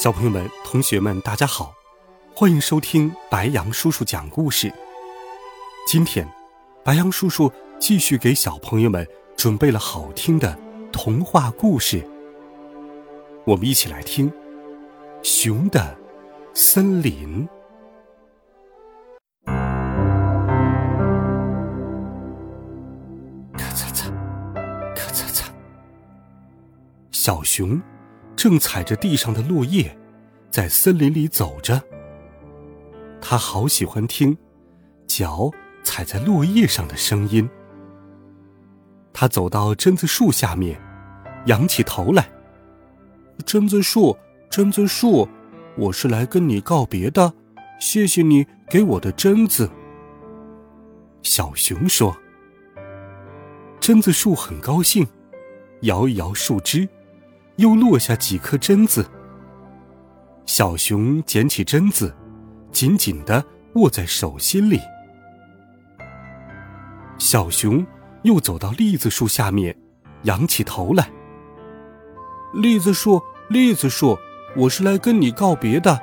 小朋友们、同学们，大家好，欢迎收听白杨叔叔讲故事。今天，白杨叔叔继续给小朋友们准备了好听的童话故事。我们一起来听《熊的森林》。咔嚓嚓，咔嚓嚓，小熊。正踩着地上的落叶，在森林里走着。他好喜欢听脚踩在落叶上的声音。他走到榛子树下面，仰起头来：“榛子树，榛子树，我是来跟你告别的，谢谢你给我的榛子。”小熊说。榛子树很高兴，摇一摇树枝。又落下几颗榛子。小熊捡起榛子，紧紧的握在手心里。小熊又走到栗子树下面，仰起头来。栗子树，栗子树，我是来跟你告别的，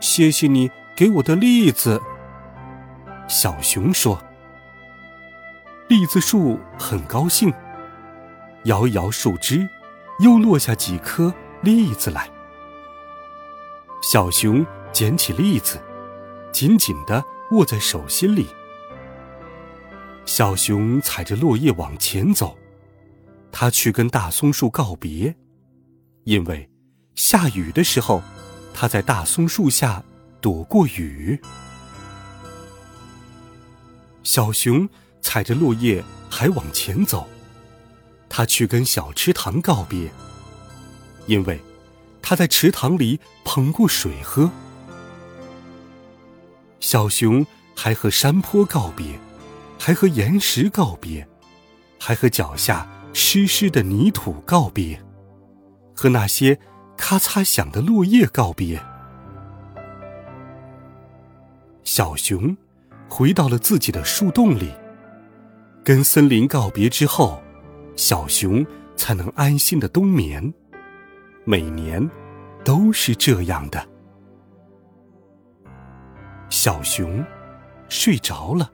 谢谢你给我的栗子。小熊说。栗子树很高兴，摇一摇树枝。又落下几颗栗子来。小熊捡起栗子，紧紧的握在手心里。小熊踩着落叶往前走，他去跟大松树告别，因为下雨的时候，他在大松树下躲过雨。小熊踩着落叶还往前走。他去跟小池塘告别，因为他在池塘里捧过水喝。小熊还和山坡告别，还和岩石告别，还和脚下湿湿的泥土告别，和那些咔嚓响的落叶告别。小熊回到了自己的树洞里，跟森林告别之后。小熊才能安心的冬眠，每年都是这样的。小熊睡着了，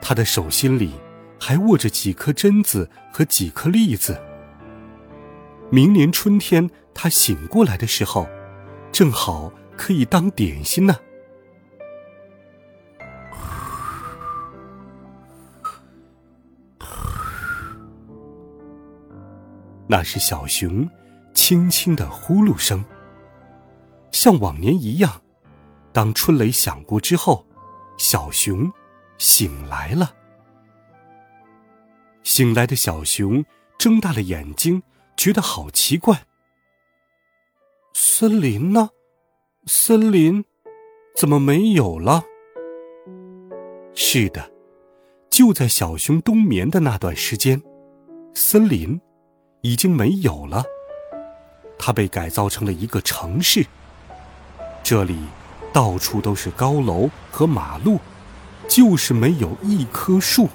他的手心里还握着几颗榛子和几颗栗子。明年春天他醒过来的时候，正好可以当点心呢。那是小熊轻轻的呼噜声。像往年一样，当春雷响过之后，小熊醒来了。醒来的小熊睁大了眼睛，觉得好奇怪。森林呢？森林怎么没有了？是的，就在小熊冬眠的那段时间，森林。已经没有了，它被改造成了一个城市。这里到处都是高楼和马路，就是没有一棵树。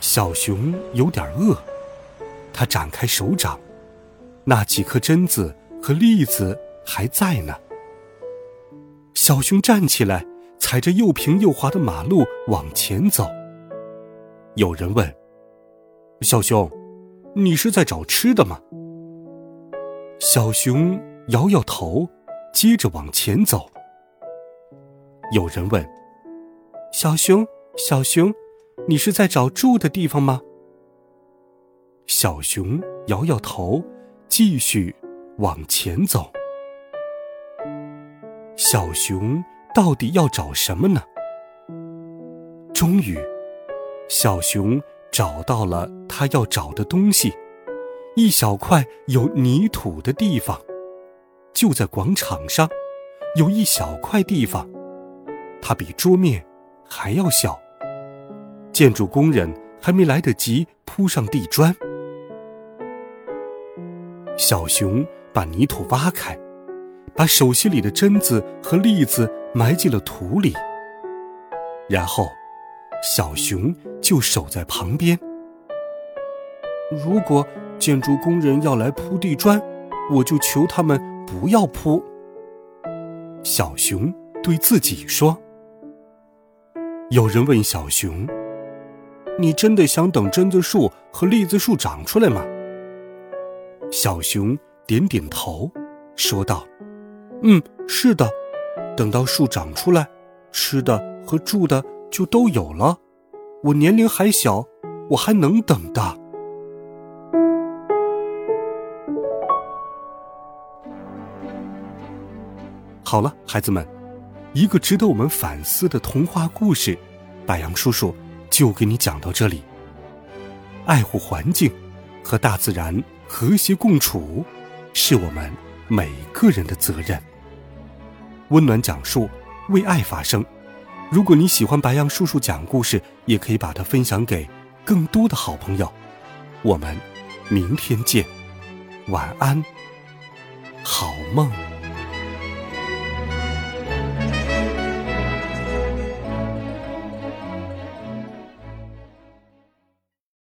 小熊有点饿，它展开手掌，那几颗榛子和栗子还在呢。小熊站起来，踩着又平又滑的马路往前走。有人问：“小熊。”你是在找吃的吗？小熊摇摇头，接着往前走。有人问：“小熊，小熊，你是在找住的地方吗？”小熊摇摇头，继续往前走。小熊到底要找什么呢？终于，小熊。找到了他要找的东西，一小块有泥土的地方，就在广场上，有一小块地方，它比桌面还要小。建筑工人还没来得及铺上地砖，小熊把泥土挖开，把手心里的榛子和栗子埋进了土里，然后，小熊就守在旁边。如果建筑工人要来铺地砖，我就求他们不要铺。小熊对自己说。有人问小熊。你真的想等榛子树和栗子树长出来吗？小熊点点头，说道：“嗯，是的。等到树长出来，吃的和住的就都有了。我年龄还小，我还能等的。”好了，孩子们，一个值得我们反思的童话故事，白杨叔叔。就给你讲到这里。爱护环境，和大自然和谐共处，是我们每个人的责任。温暖讲述，为爱发声。如果你喜欢白杨叔叔讲故事，也可以把它分享给更多的好朋友。我们明天见，晚安，好梦。